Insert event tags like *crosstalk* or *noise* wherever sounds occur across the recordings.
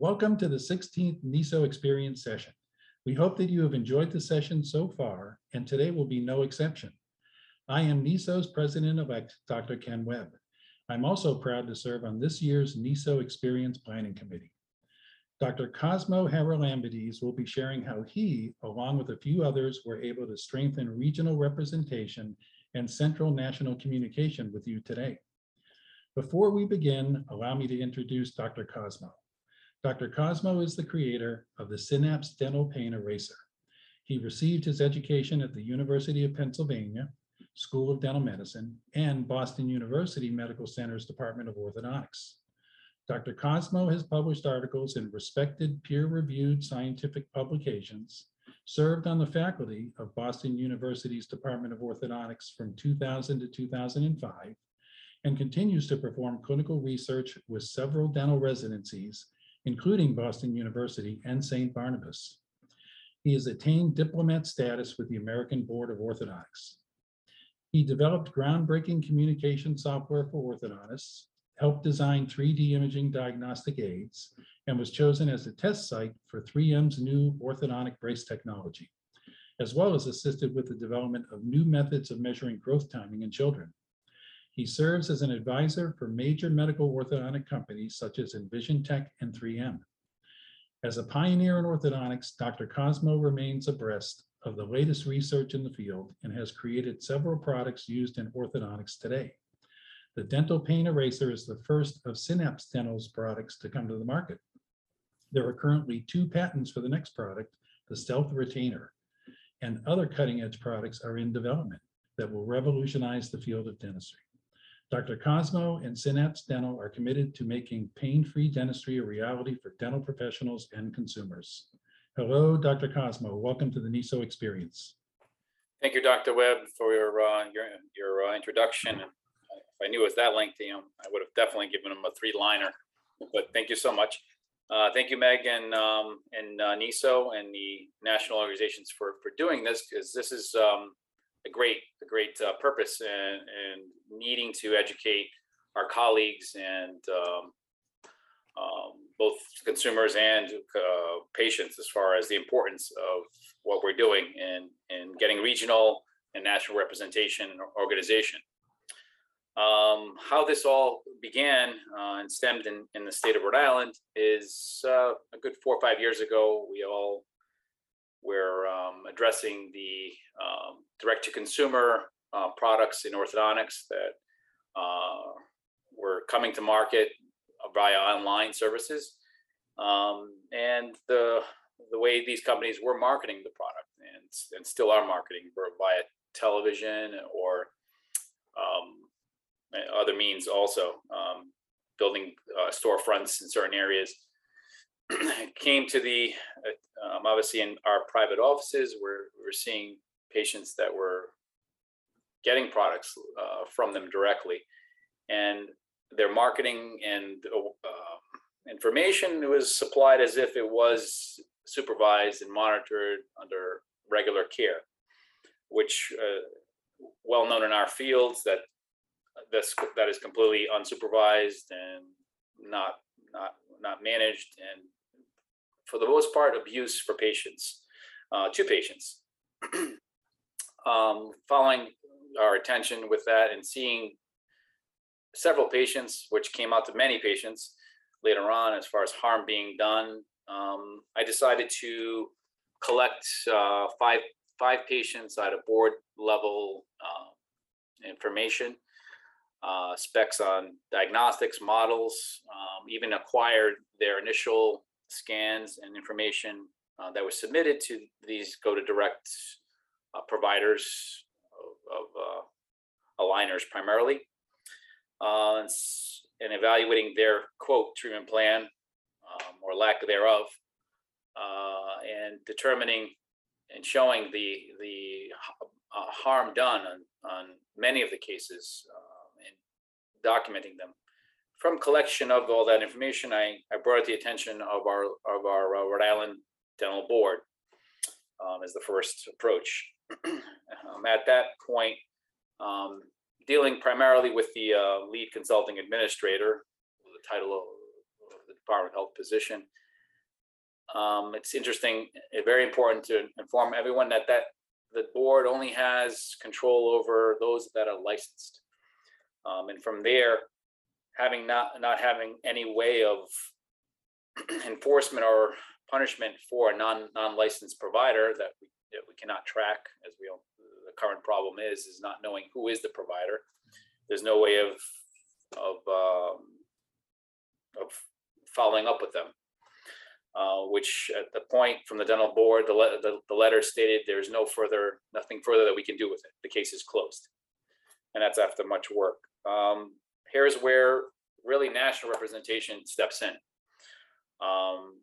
Welcome to the 16th NISO Experience session. We hope that you have enjoyed the session so far, and today will be no exception. I am NISO's president-elect, Dr. Ken Webb. I'm also proud to serve on this year's NISO Experience Planning Committee. Dr. Cosmo Haralambidis will be sharing how he, along with a few others, were able to strengthen regional representation and central national communication with you today. Before we begin, allow me to introduce Dr. Cosmo. Dr. Cosmo is the creator of the Synapse Dental Pain Eraser. He received his education at the University of Pennsylvania, School of Dental Medicine, and Boston University Medical Center's Department of Orthodontics. Dr. Cosmo has published articles in respected peer-reviewed scientific publications, served on the faculty of Boston University's Department of Orthodontics from 2000 to 2005, and continues to perform clinical research with several dental residencies including Boston University and St. Barnabas. He has attained diplomat status with the American Board of Orthodontics. He developed groundbreaking communication software for orthodontists, helped design 3D imaging diagnostic aids, and was chosen as a test site for 3M's new orthodontic brace technology, as well as assisted with the development of new methods of measuring growth timing in children. He serves as an advisor for major medical orthodontic companies such as EnvisionTEC and 3M. As a pioneer in orthodontics, Dr. Cosmo remains abreast of the latest research in the field and has created several products used in orthodontics today. The dental pain eraser is the first of Synapse Dental's products to come to the market. There are currently two patents for the next product, the Stealth Retainer, and other cutting edge products are in development that will revolutionize the field of dentistry. Dr. Cosmo and Synapse Dental are committed to making pain-free dentistry a reality for dental professionals and consumers. Hello, Dr. Cosmo. Welcome to the NISO experience. Thank you, Dr. Webb, for your uh, your, your uh, introduction. If I knew it was that lengthy, um, I would have definitely given him a three-liner. But thank you so much. Uh, thank you, Meg, and um, and uh, NISO and the national organizations for for doing this because this is um, a great a great uh, purpose and, and needing to educate our colleagues and um, um, both consumers and uh, patients as far as the importance of what we're doing in in getting regional and national representation and organization. Um, how this all began uh, and stemmed in, in the state of Rhode Island is uh, a good four or five years ago. We all we're um, addressing the um, direct-to-consumer uh, products in orthodontics that uh, were coming to market via online services, um, and the the way these companies were marketing the product and, and still are marketing via television or um, other means also um, building uh, storefronts in certain areas *clears throat* came to the uh, um, obviously in our private offices we're we're seeing patients that were getting products uh, from them directly and their marketing and uh, information was supplied as if it was supervised and monitored under regular care which uh, well known in our fields that this that is completely unsupervised and not not not managed and for the most part, abuse for patients, uh, to patients. *clears throat* um, following our attention with that and seeing several patients, which came out to many patients later on as far as harm being done, um, I decided to collect uh, five five patients at a board level uh, information, uh, specs on diagnostics models, um, even acquired their initial scans and information uh, that was submitted to these go to direct uh, providers primarily uh, and evaluating their quote treatment plan um, or lack thereof uh, and determining and showing the the uh, harm done on, on many of the cases and documenting them from collection of all that information, I, I brought the attention of our of our uh, Rhode Island Dental Board um, as the first approach. *clears throat* um, at that point, um, dealing primarily with the uh, lead consulting administrator, the title of, the Department of Health position, um, it's interesting, uh, very important to inform everyone that that the board only has control over those that are licensed. Um, and from there, having not, not having any way of *clears throat* enforcement or punishment for a non, non-licensed provider that we, that we cannot track, as we, all- the current problem is, is not knowing who is the provider. There's no way of, of, um, of following up with them. Uh, which at the point from the dental board, the, le- the, the letter stated there's no further, nothing further that we can do with it. The case is closed. And that's after much work. Um, here's where really national representation steps in. Um,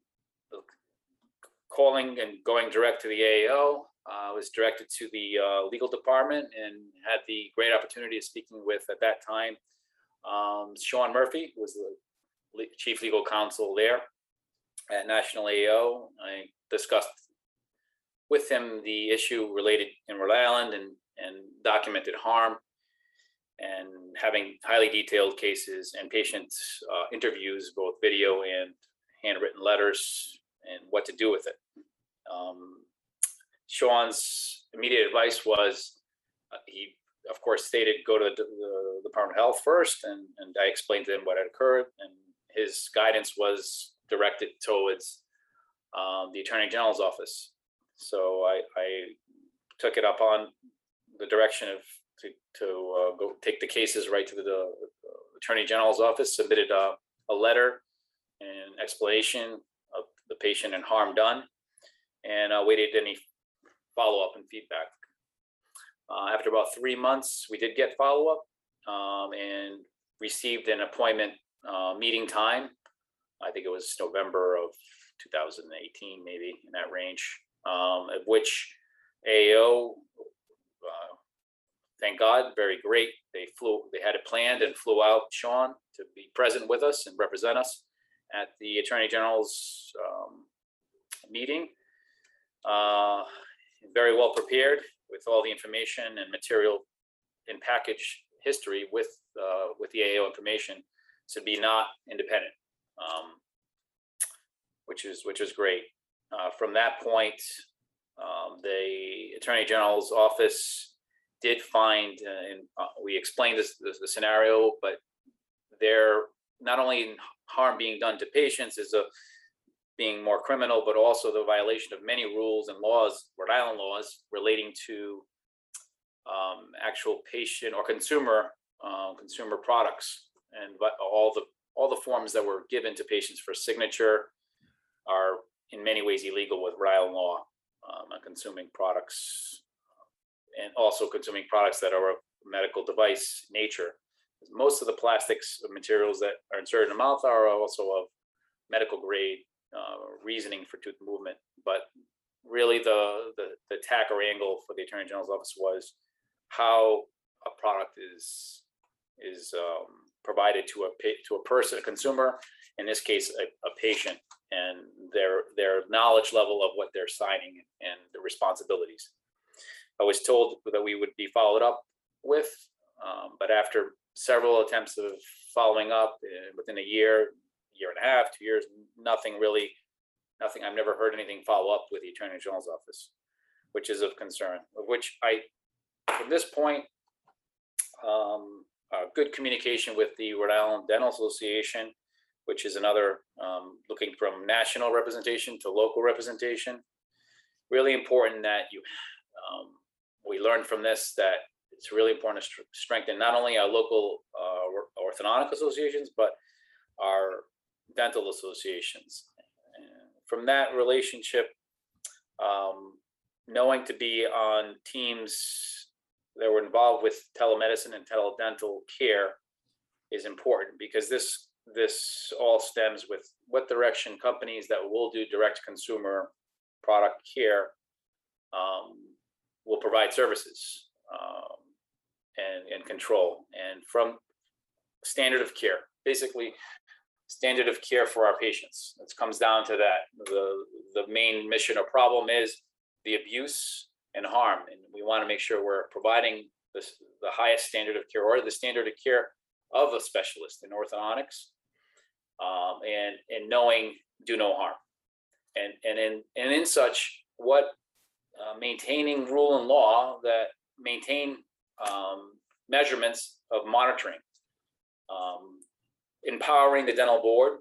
calling and going direct to the AAO, uh, was directed to the, uh, legal department and had the great opportunity of speaking with, at that time, um, Sean Murphy was the le- chief legal counsel there at National AO. I discussed with him the issue related in Rhode Island and, and documented harm and having highly detailed cases and patient uh, interviews, both video and handwritten letters, and what to do with it. Um, Sean's immediate advice was, uh, he, of course, stated, go to the, the Department of Health first, and, and I explained to him what had occurred, and his guidance was directed towards um, the Attorney General's office. So I, I took it up on the direction of to, to uh, go take the cases right to the, the Attorney General's office, submitted a, a letter and explanation of the patient and harm done, and uh, waited any follow-up and feedback. Uh, after about three months, we did get follow-up um, and received an appointment uh, meeting time I think it was November of 2018, maybe in that range, um, at which AO, uh, thank God, very great. They flew, they had it planned and flew out Sean to be present with us and represent us at the Attorney General's um, meeting. Uh, Very well prepared with all the information and material in package history with, uh, with the AO information to be not independent um, which is which is great. Uh, from that point, um, the Attorney General's office did find, uh, and uh, we explained this, this the scenario, but there not only harm being done to patients is a being more criminal, but also the violation of many rules and laws, Rhode Island laws relating to um, actual patient or consumer uh, consumer products and all the all the forms that were given to patients for signature are in many ways illegal with Rhode Island law um, on consuming products and also consuming products that are of medical device nature. Most of the plastics materials that are inserted in the mouth are also of medical grade uh, reasoning for tooth movement. But really the, the, the tack or angle for the Attorney General's office was how a product is, is um, provided to a to a person, a consumer, in this case, a, a patient, and their their knowledge level of what they're signing and the responsibilities. I was told that we would be followed up with, um, but after several attempts of following up uh, within a year, year and a half, two years, nothing really, nothing. I've never heard anything follow up with the Attorney General's office, which is of concern. Of which I, from this point, um, uh, good communication with the Rhode Island Dental Association, which is another, um, looking from national representation to local representation. Really important that you, um, we learned from this that it's really important to strengthen not only our local, uh, orthodontic associations, but our dental associations. And From that relationship, um, knowing to be on teams that were involved with telemedicine and teledental care is important because this, this all stems with what direction companies that will do direct consumer product care um, will provide services um, and, and control. And from standard of care, basically standard of care for our patients. It comes down to that. The, the main mission or problem is the abuse and harm. And we want to make sure we're providing this, the highest standard of care or the standard of care of a specialist in orthodontics. Um, and, and knowing do no harm. and, and in, and in such, what uh, maintaining rule and law that maintain um, measurements of monitoring. um, Empowering the dental board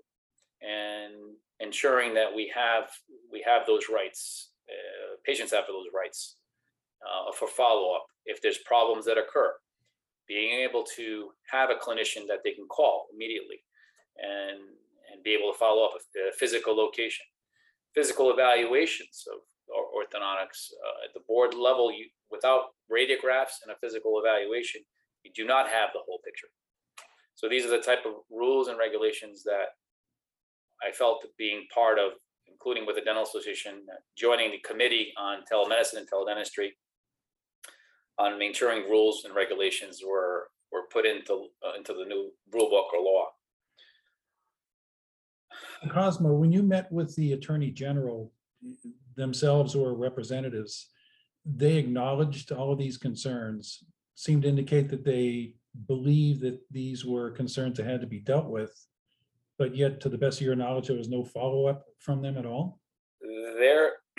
and ensuring that we have, we have those rights, uh, patients have those rights uh, for follow-up if there's problems that occur. Being able to have a clinician that they can call immediately and, and be able to follow up with the physical location. Physical evaluations of orthodontics uh, at the board level, you, without radiographs and a physical evaluation, you do not have the whole picture. So these are the type of rules and regulations that I felt being part of, including with the dental association, joining the committee on telemedicine and teledentistry on ensuring rules and regulations were, were put into, uh, into the new rule book or law. Cosmo, when you met with the Attorney General themselves or representatives, they acknowledged all of these concerns, seemed to indicate that they believe that these were concerns that had to be dealt with. But yet, to the best of your knowledge, there was no follow-up from them at all? there *clears throat*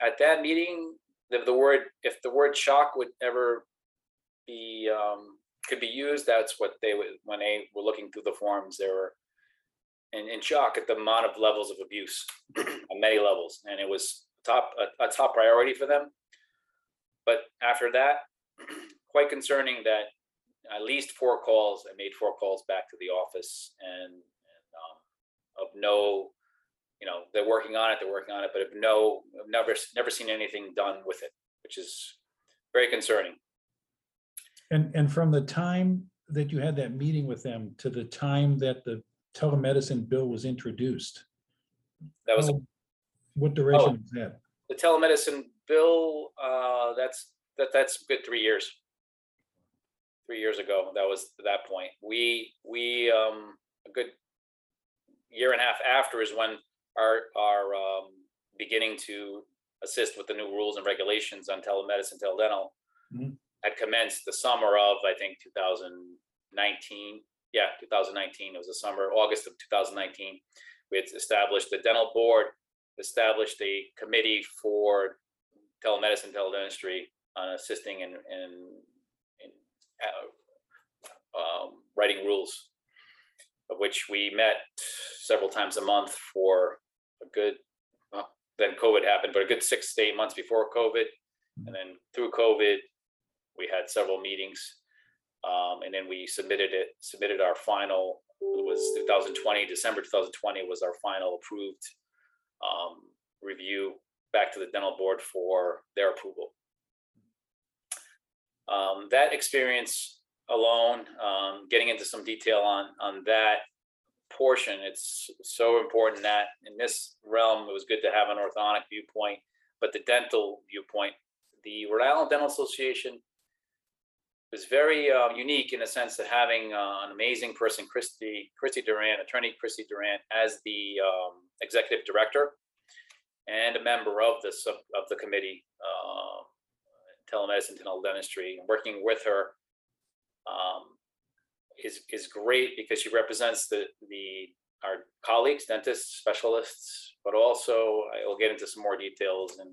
at that meeting the, the word if the word shock would ever be um could be used that's what they would when they were looking through the forms they were in, in shock at the amount of levels of abuse *clears throat* on many levels and it was top a, a top priority for them but after that *clears throat* quite concerning that at least four calls i made four calls back to the office and, and um, of no you know, they're working on it, they're working on it, but have no, I've never, never seen anything done with it, which is very concerning. And, and from the time that you had that meeting with them to the time that the telemedicine bill was introduced, That was how- what duration was that? the telemedicine bill, uh, that's, that, that's good three years. Three years ago, that was that point. We, we, um, a good year and a half after is when our, our, um, beginning to assist with the new rules and regulations on telemedicine, teledental Mhm. had commenced the summer of, I think, two thousand nineteen. Yeah, two thousand nineteen. It was the summer, August of two thousand nineteen. We had established the dental board, established a committee for telemedicine, teledentistry on assisting in, in, in um, writing rules, of which we met several times a month for a good, well, then COVID happened, but a good six to eight months before COVID. And then through COVID, we had several meetings. Um, and then we submitted it, submitted our final, it was 2020, December 2020 was our final approved um, review back to the dental board for their approval. Um, that experience alone, um, getting into some detail on, on that portion, it's so important that in this realm, it was good to have an orthodontic viewpoint, but the dental viewpoint, the Rhode Island Dental Association was very uh, unique in the sense of having uh, an amazing person, Christy, Christy Durant, attorney Christy Durant, as the um, executive director and a member of the sub, of the committee, uh, telemedicine, teledentistry, and working with her um, is is great because she represents the the our colleagues, dentists, specialists, but also I will get into some more details and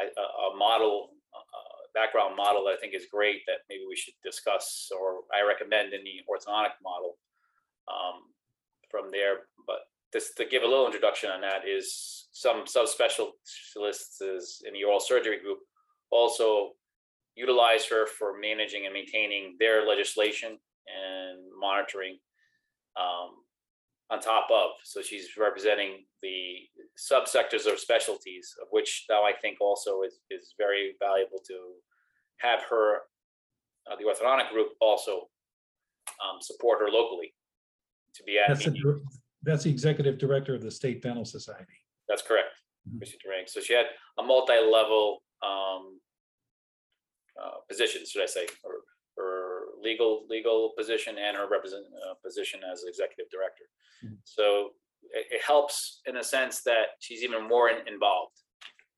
a, a a model, uh, background model that I think is great that maybe we should discuss or I recommend in the orthodontic model um, from there. But just to give a little introduction on that is some subspecialists is in the oral surgery group also utilize her for managing and maintaining their legislation and monitoring um, on top of. So she's representing the subsectors of specialties, of which now I think also is, is very valuable to have her, uh, the orthodontic group also um, support her locally to be at That's the, meetings. dir- that's the executive director of the State Dental Society. That's correct, Mhm. Chrissy Durant. So she had a multi-level um, uh, position, should I say, or, or legal, legal position and her represent, uh, position as executive director. Mhm. So it, it helps in a sense that she's even more in- involved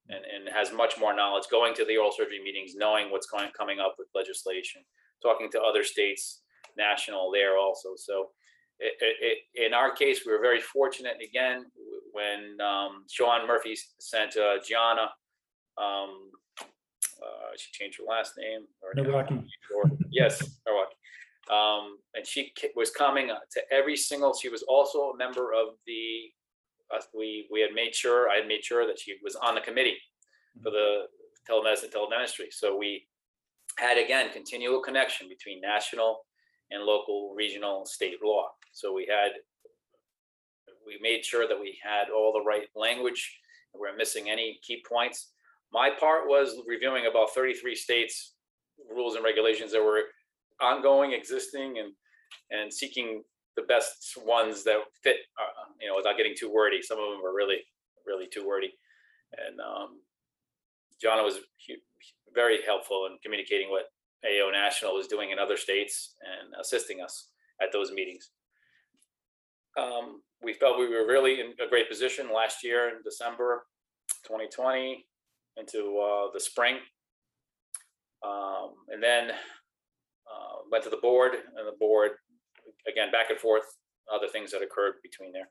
and, and has much more knowledge, going to the oral surgery meetings, knowing what's going, coming up with legislation, talking to other states, national there also. So it, it, it, in our case, we were very fortunate. Again, when um, Sean Murphy sent uh, Gianna, um, uh, she changed her last name. or- Nawaki. Sure. Yes, Milwaukee. Um, and she ki- was coming to every single, she was also a member of the, uh, we, we had made sure, I had made sure that she was on the committee for the telemedicine, teledentistry. So we had, again, continual connection between national and local, regional, state law. So we had, we made sure that we had all the right language, and we're missing any key points. My part was reviewing about thirty-three states' rules and regulations that were ongoing, existing, and, and seeking the best ones that fit, uh, you know, without getting too wordy. Some of them are really, really too wordy. And, um, was very helpful in communicating what AO National was doing in other states and assisting us at those meetings. Um, we felt we were really in a great position last year in December 2020 into uh, the spring. Um, and then uh, went to the board and the board, again, back and forth, other things that occurred between there.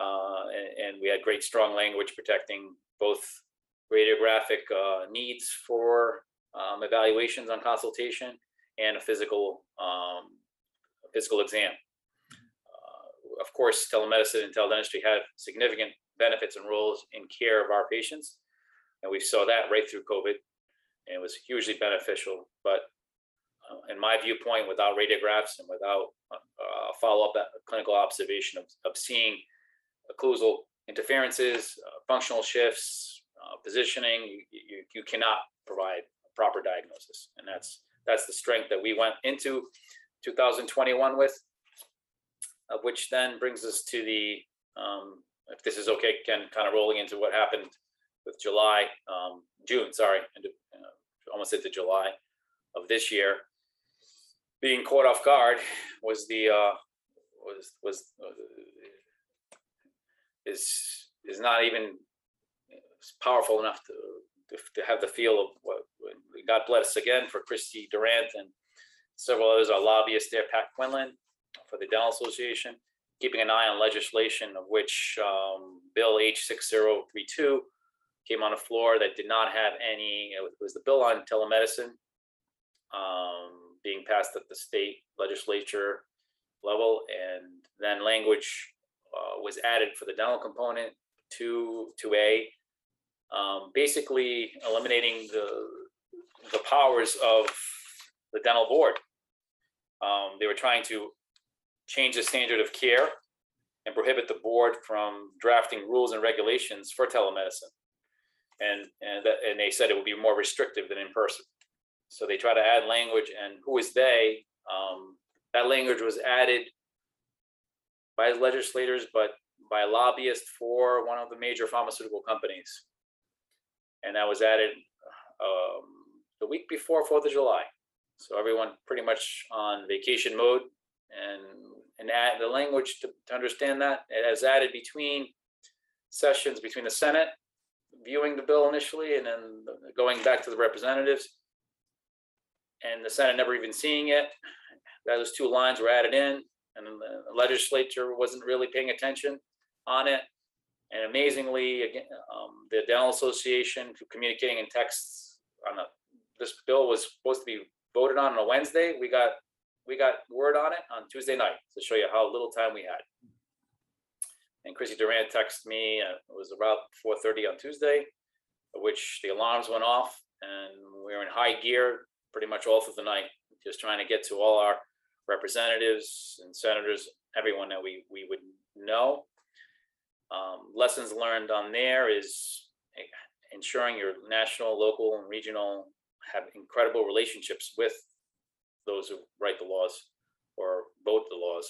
Uh, and, and we had great strong language protecting both radiographic uh, needs for um, evaluations on consultation and a physical um, a physical exam. Uh, of course, telemedicine and teledentistry have significant benefits and roles in care of our patients, and we saw that right through COVID, and it was hugely beneficial. But uh, in my viewpoint, without radiographs and without uh, follow-up uh, clinical observation of, of seeing occlusal interferences, uh, functional shifts, uh, positioning, you, you, you cannot provide a proper diagnosis. And that's, that's the strength that we went into 2021 with, which then brings us to the, um, if this is okay, Ken, kind of rolling into what happened with July, um, June, sorry, uh, almost into July of this year, being caught off guard was the uh, was was uh, is is not even powerful enough to to, have the feel of what God bless again for Christy Durant and several others, our lobbyist there, Pat Quinlan for the Dental Association, keeping an eye on legislation of which um, Bill H6032 came on a floor that did not have any, it was- the bill on telemedicine um, being passed at the state legislature level, and then language uh, was added for the dental component to, to A, um, basically eliminating the, the powers of the dental board. Um, They were trying to change the standard of care and prohibit the board from drafting rules and regulations for telemedicine. And, and, that- and they said it would be more restrictive than in person. So they try to add language and who is they? Um, that language was added by legislators, but by lobbyists for one of the major pharmaceutical companies. And that was added um, the week before Fourth of July. So everyone pretty much on vacation mode and, and add the language to, to understand that, it has added between sessions between the Senate viewing the bill initially and then going back to the representatives and the Senate never even seeing it. Those two lines were added in, and the legislature wasn't really paying attention on it. And amazingly, again, um, the dental association communicating in texts on a, this bill was supposed to be voted on on a Wednesday. We got, we got word on it on Tuesday night to show you how little time we had. And Chrissy Durant texted me, uh, it was about four thirty on Tuesday, which the alarms went off and we were in high gear pretty much all through the night, just trying to get to all our representatives and senators, everyone that we, we would know. Um, lessons learned on there is eh, ensuring your national, local, and regional have incredible relationships with those who write the laws or vote the laws.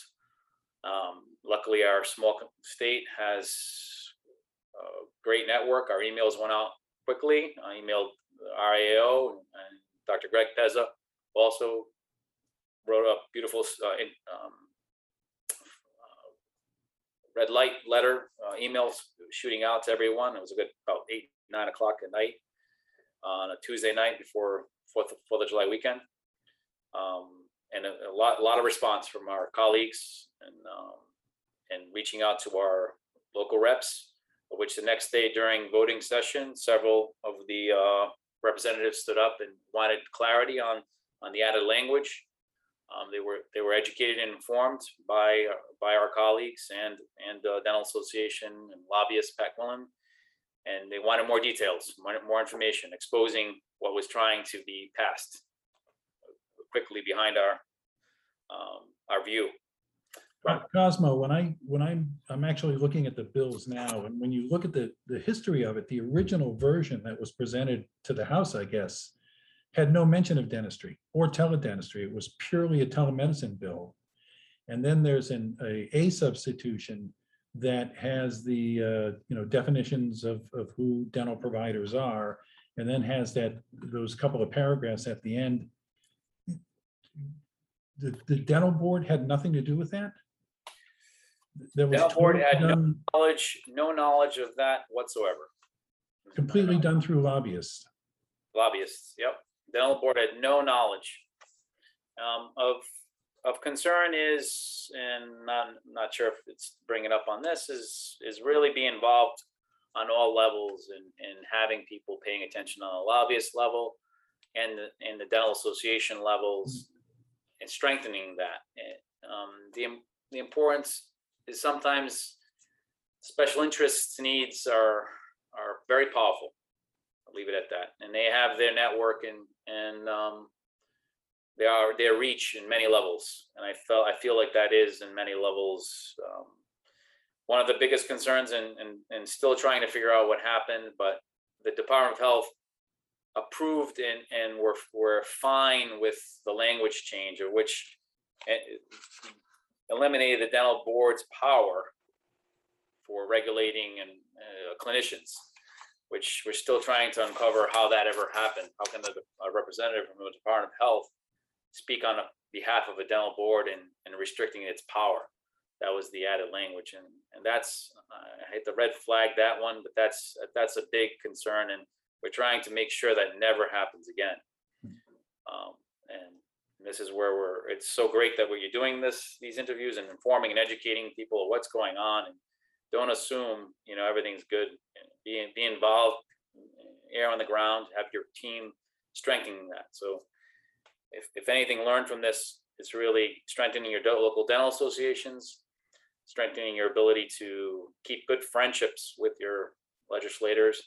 Um, luckily, our small state has a great network. Our emails went out quickly. I emailed RAO and Dr. Greg Pezza also wrote a beautiful uh, in- um, uh, red light letter, uh, emails shooting out to everyone. It was a good about eight, nine o'clock at night on a Tuesday night before Fourth, Fourth of July weekend. Um, and a, a lot, a lot of response from our colleagues and, um, and reaching out to our local reps which the next day during voting session, several of the uh, representatives stood up and wanted clarity on, on the added language. Um, They were, they were educated and informed by, by our colleagues and, and uh, Dental Association and lobbyist Pat Quillen. And they wanted more details, more, more information, exposing what was trying to be passed quickly behind our, um, our view. Co- Cosmo, when I, when I'm, I'm actually looking at the bills now, and when you look at the, the history of it, the original version that was presented to the House, I guess, had no mention of dentistry or teledentistry. It was purely a telemedicine bill. And then there's an, a, a substitution that has the, uh, you know, definitions of, of who dental providers are, and then has that, those couple of paragraphs at the end. The, the dental board had nothing to do with that? That was board totally had no- done- Knowledge, no knowledge of that whatsoever. Completely done through lobbyists. Lobbyists, yep. Dental board had no knowledge. Um, of, of concern is, and not, not sure if it's bringing up on this, is, is really be involved on all levels and, and having people paying attention on the lobbyist level and, the and the dental association levels and strengthening that. Eh, Um, the, im- the importance is sometimes special interests needs are, are very powerful. I'll leave it at that. And they have their network and, and, um, they are, their reach in many levels. And I felt, I feel like that is in many levels, um, one of the biggest concerns and, and, and still trying to figure out what happened, but the Department of Health approved and, and were, were fine with the language change of which eh, eliminated the dental board's power for regulating and uh, clinicians, which we're still trying to uncover how that ever happened. How can the a representative from the Department of Health speak on behalf of a dental board and, and restricting its power? That was the added language, and and that's I hate to red flag that one, but that's that's a big concern, and we're trying to make sure that never happens again. Um, and this is where we're. It's so great that we're doing this, these interviews, and informing and educating people what's going on, and don't assume you know everything's good. Be be involved, air on the ground, have your team strengthening that. So, if if anything learned from this, it's really strengthening your local dental associations, strengthening your ability to keep good friendships with your legislators,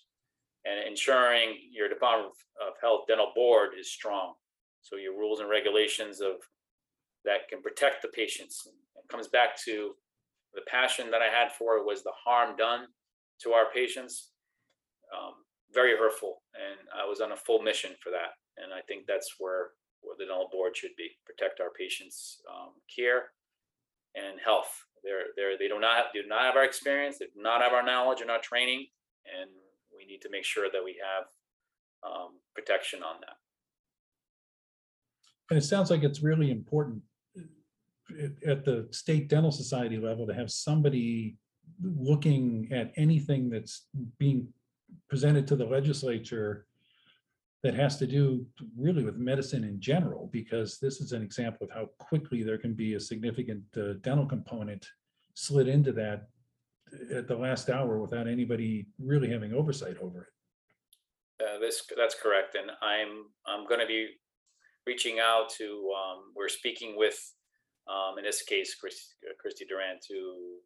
and ensuring your Department of Health Dental Board is strong. So your rules and regulations of that can protect the patients. It comes back to the passion that I had for it was the harm done to our patients. Um, very hurtful, and I was on a full mission for that. And I think that's where where the dental board should be: protect our patients' um, care and health. They're they're they do not do not have our experience, they do not have our knowledge and our training, and we need to make sure that we have um, protection on that. And it sounds like it's really important uh, at- the state dental society level to have somebody looking at anything that's being presented to the legislature that has to do really with medicine in general, because this is an example of how quickly there can be a significant uh, dental component slid into that at the last hour without anybody really having oversight over it. Uh, this, that's correct, and I'm, I'm gonna be reaching out to, um, we're speaking with, um, in this case, Chris- Christy Durant to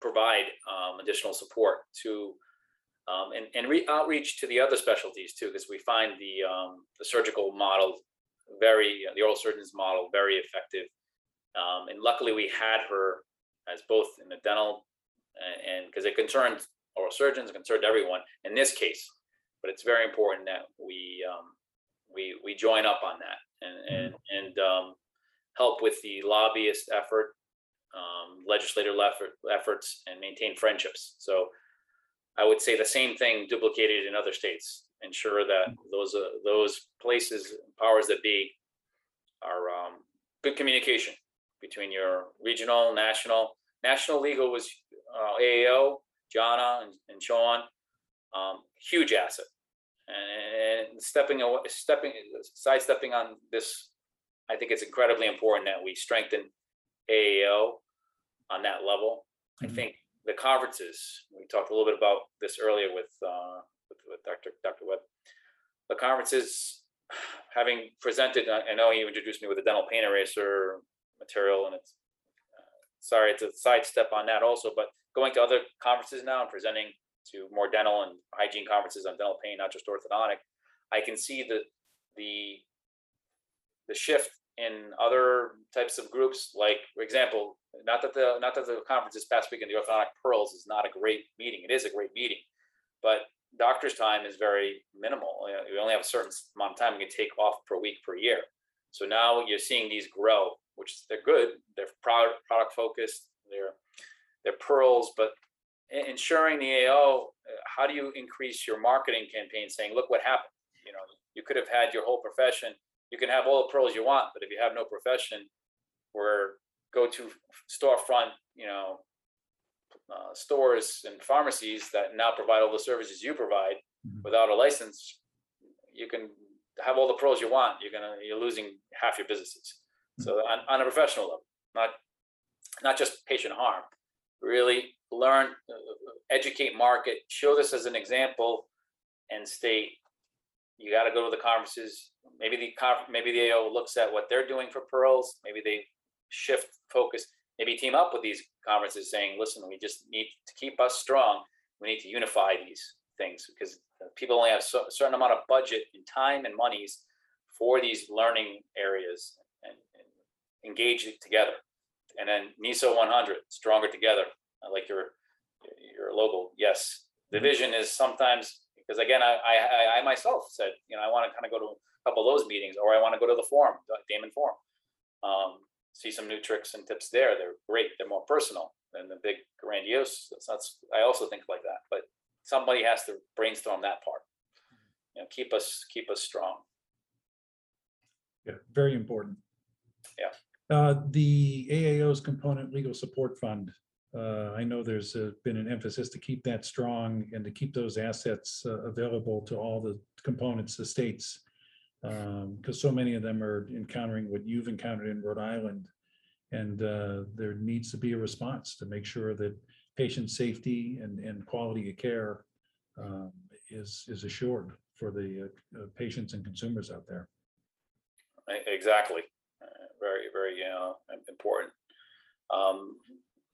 provide, um, additional support to, um, and, and re- outreach to the other specialties too, because we find the, um, the surgical model very, the oral surgeon's model very effective. Um, and luckily we had her as both in the dental and, because it concerned oral surgeons, it concerned everyone in this case but it's very important that we um, we we join up on that and and and um, help with the lobbyist effort, um, legislative effort, efforts, and maintain friendships. So I would say the same thing duplicated in other states. Ensure that those uh, those places, powers that be, are um, good communication between your regional, national, national legal was uh, AAO, Jana, and, and Sean um, huge asset. And stepping away, stepping, sidestepping on this, I think it's incredibly important that we strengthen AAO on that level. I Mhm. think the conferences, we talked a little bit about this earlier with, uh, with, with Dr. Dr. Webb. The conferences, having presented, I I know you introduced me with the dental pain eraser material and it's, uh, sorry, it's a sidestep on that also, but going to other conferences now and presenting to more dental and hygiene conferences on dental pain, not just orthodontic, I can see the, the, the shift in other types of groups, like, for example, not that the, not that the conference this past weekend, the orthodontic pearls is not a great meeting, it is a great meeting. But doctor's time is very minimal, you we only have a certain amount of time we can take off per week per year. So now you're seeing these grow, which they're good, they're product, product focused, they're, they're pearls, but ensuring the AO, uh, how do you increase your marketing campaign saying, look what happened? You know, you could have had your whole profession, you can have all the pearls you want, but if you have no profession, where go-to storefront, you know, uh, stores and pharmacies that now provide all the services you provide Mhm. without a license, you can have all the pros you want. You're gonna you're losing half your businesses. So on, on a professional level, not not just patient harm, really learn, uh, educate, market, show this as an example, and state you got to go to the conferences. Maybe the maybe the AO looks at what they're doing for pearls. Maybe they shift focus. Maybe team up with these conferences, saying, "Listen, we just need to keep us strong. We need to unify these things because uh, people only have so, a certain amount of budget and time and monies for these learning areas and, and engage together." And then NISO 100, stronger together. I like your your logo. Yes, the vision is sometimes because again, I, I I- myself said, you know, I want to kind of go to a couple of those meetings, or I want to go to the forum, Damon Forum, um, see some new tricks and tips there. They're great. They're more personal than the big grandiose. That's, that's I also think like that. But somebody has to brainstorm that part. You know, keep us keep us strong. Yeah, very important. Yeah. Uh, The AAO's component legal support fund, uh, I know there's uh, been an emphasis to keep that strong and to keep those assets uh, available to all the components, the states. Because so many of them are encountering what you've encountered in Rhode Island. And uh, there needs to be a response to make sure that patient safety and, and quality of care um, is, is assured for the uh, uh, patients and consumers out there. Exactly. Very very important. Um,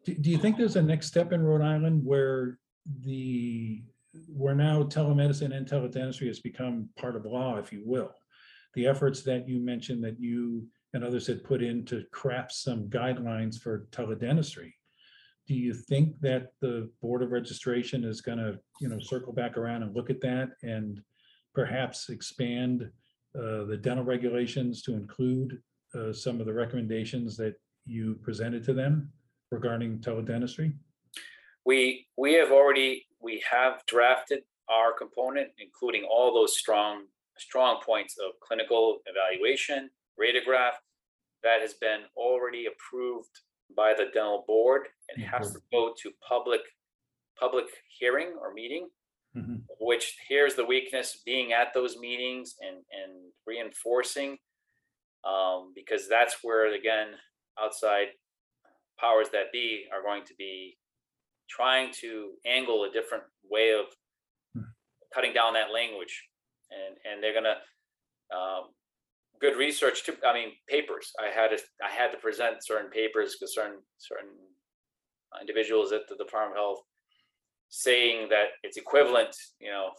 Do, do you think there's a next step in Rhode Island where the, where now telemedicine and teledentistry has become part of law, if you will? The efforts that you mentioned that you and others had put in to craft some guidelines for teledentistry. Do you think that the Board of Registration is gonna, you know, circle back around and look at that and perhaps expand uh, the dental regulations to include uh, some of the recommendations that you presented to them? Regarding teledentistry? we we have already we have drafted our component including all those strong strong points of clinical evaluation radiograph that has been already approved by the dental board and has to go to public public hearing or meeting Mhm. which here's the weakness being at those meetings and and reinforcing um, because that's where again outside powers that be are going to be trying to angle a different way of Hmm. cutting down that language. And and they're gonna um, good research too i mean papers. I had to i had to present certain papers because certain certain individuals at the department of health saying that it's equivalent you know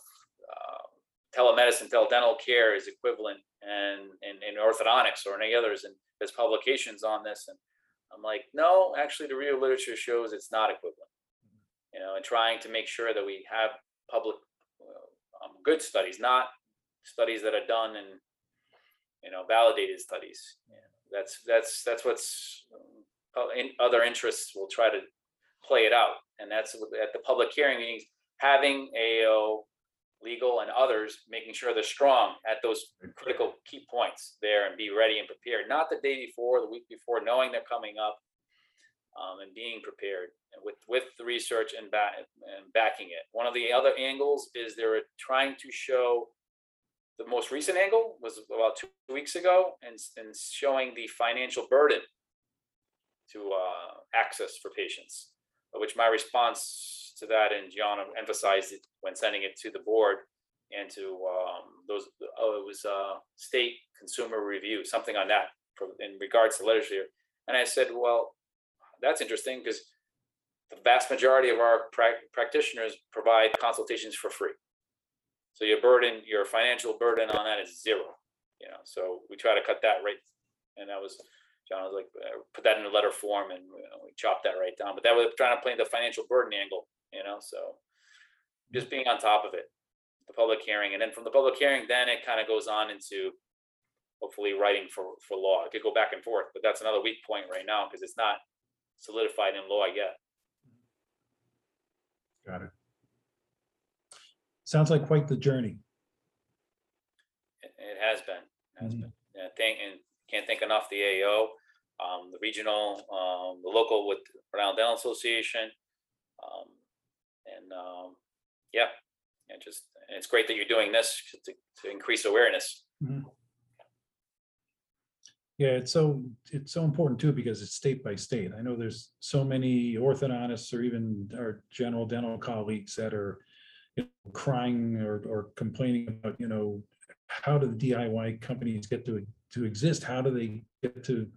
uh, telemedicine teledental care is equivalent and in, in orthodontics or any others. And there's publications on this and i'm like no actually the real literature shows it's not equivalent. You know and trying to make sure that we have public uh, um, good studies not studies that are done and you know validated studies. That's that's that's what's um, in other interests will try to play it out. And that's at the public hearing meetings having AO legal and others making sure they're strong at those critical key points there and be ready and prepared. Not the day before the week before knowing they're coming up um, and being prepared with with the research and back and backing it. One of the other angles is they're trying to show the most recent angle was about two weeks ago and, and showing the financial burden to uh, access for patients which my response to that, and Gianna emphasized it when sending it to the board and to um, those, oh, it was uh, state consumer review, something on that for- in regards to legislature. And I said, well, that's interesting because the vast majority of our prac- practitioners provide consultations for free. So your burden, your financial burden on that is zero, you know, so we try to cut that right. And that was, John was like, uh, put that in a letter form and you know, we chopped that right down, but that was trying to play the financial burden angle, you know, so. Just being on top of it, the public hearing, and then from the public hearing, then it kind of goes on into. Hopefully writing for, for law, it could go back and forth, but that's another weak point right now, because it's not solidified in law yet. Got it. Sounds like quite the journey. It, it has been, has Mhm. been. Yeah, thank, and can't thank enough the AO, um, the regional, um, the local with Rhode Island Dental Association. Um, and, um, yeah, and just, and it's great that you're doing this to, to increase awareness. Yeah, it's so, it's so important too, because it's state by state. I know there's so many orthodontists or even our general dental colleagues that are you know, crying or, or complaining about, you know, how do the DIY companies get to, to exist? How do they get to,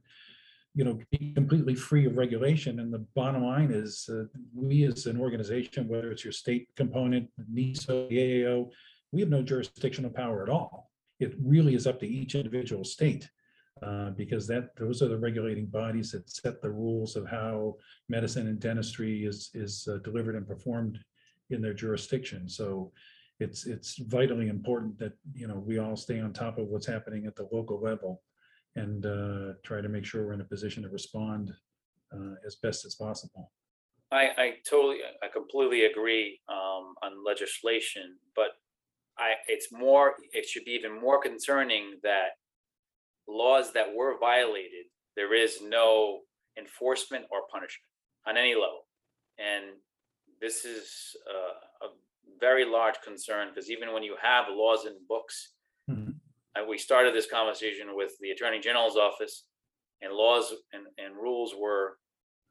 you know, be completely free of regulation? And the bottom line is, uh, we as an organization, whether it's your state component, NESO, the AAO, we have no jurisdictional power at all. It really is up to each individual state uh, because that, those are the regulating bodies that set the rules of how medicine and dentistry is, is uh, delivered and performed in their jurisdiction. So it's, it's vitally important that, you know, we all stay on top of what's happening at the local level and uh, try to make sure we're in a position to respond uh, as best as possible. I, I totally, I completely agree, um, on legislation, but I, it's more, it should be even more concerning that laws that were violated, there is no enforcement or punishment on any level. And this is uh, a very large concern, because even when you have laws in books, We started this conversation with the Attorney General's office, and laws and, and rules were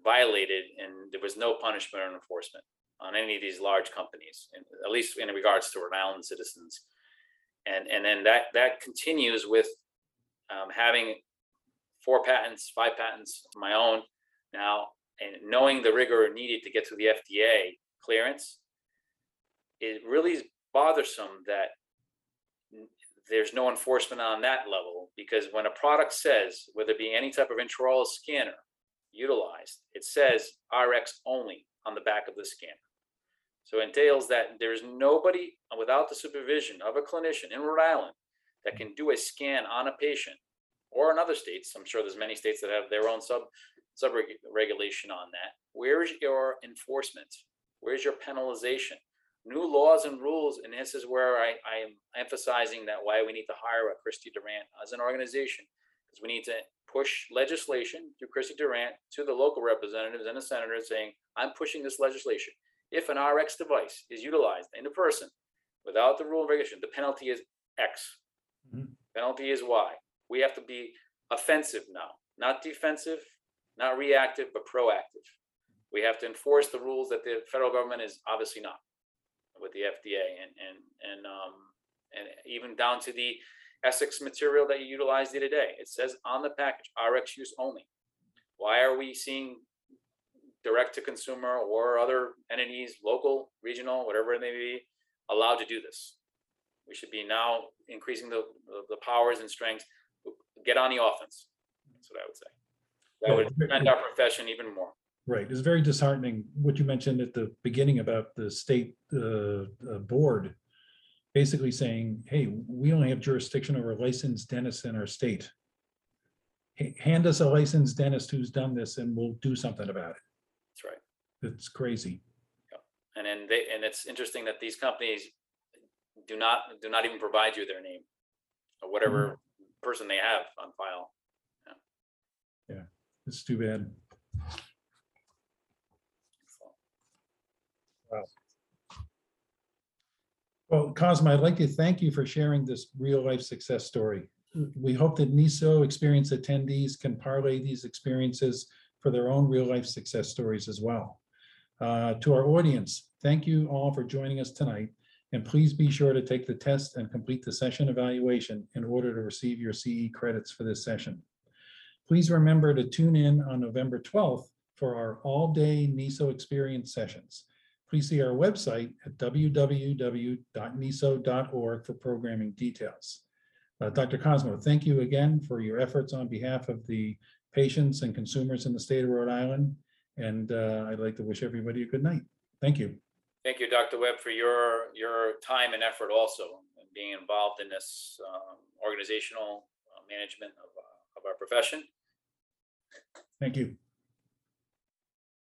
violated, and there was no punishment or enforcement on any of these large companies, and at least in regards to Rhode Island citizens. And, and then that, that continues with um, having four patents, five patents of my own now, and knowing the rigor needed to get to the FDA clearance, it really is bothersome that there's no enforcement on that level, because when a product says, whether it be any type of intraoral scanner utilized, it says RX only on the back of the scanner. So it entails that there's nobody without the supervision of a clinician in Rhode Island that can do a scan on a patient or in other states. I'm sure there's many states that have their own sub sub regulation on that. Where's your enforcement? Where's your penalization? New laws and rules, and this is where I, I am emphasizing that why we need to hire a Christy Durant as an organization, because we need to push legislation through Christy Durant to the local representatives and the senators saying, I'm pushing this legislation. If an RX device is utilized in a person without the rule of regulation, the penalty is X. Mhm. Penalty is Y. We have to be offensive now, not defensive, not reactive, but proactive. We have to enforce the rules that the federal government is obviously not with the FDA and, and, and, um, and even down to the Essix material that you utilize the other day. It says on the package, RX use only. Why are we seeing direct to consumer or other entities, local, regional, whatever it may be, allowed to do this? We should be now increasing the, the- the powers and strengths, get on the offense. That's what I would say. That would defend our profession even more. Right, it's very disheartening what you mentioned at the beginning about the state uh, uh, board. Basically saying, hey, we only have jurisdiction over licensed dentists in our state. Ha- Hand us a licensed dentist who's done this and we'll do something about it. That's right. It's crazy. And then they, and it's interesting that these companies do not, do not even provide you their name or whatever person they have on file. Yeah. It's too bad. Well, Cosmo, I'd like to thank you for sharing this real-life success story. We hope that NESO experience attendees can parlay these experiences for their own real-life success stories as well. Uh, To our audience, thank you all for joining us tonight. And please be sure to take the test and complete the session evaluation in order to receive your CE credits for this session. Please remember to tune in on November 12th for our all-day NESO experience sessions. Please see our website at www.neso.org for programming details. Uh, Dr. Cosmo, thank you again for your efforts on behalf of the patients and consumers in the state of Rhode Island. And uh, I'd like to wish everybody a good night. Thank you. Thank you, Dr. Webb, for your, your time and effort also, and being involved in this um, organizational uh, management of, uh, of our profession. Thank you.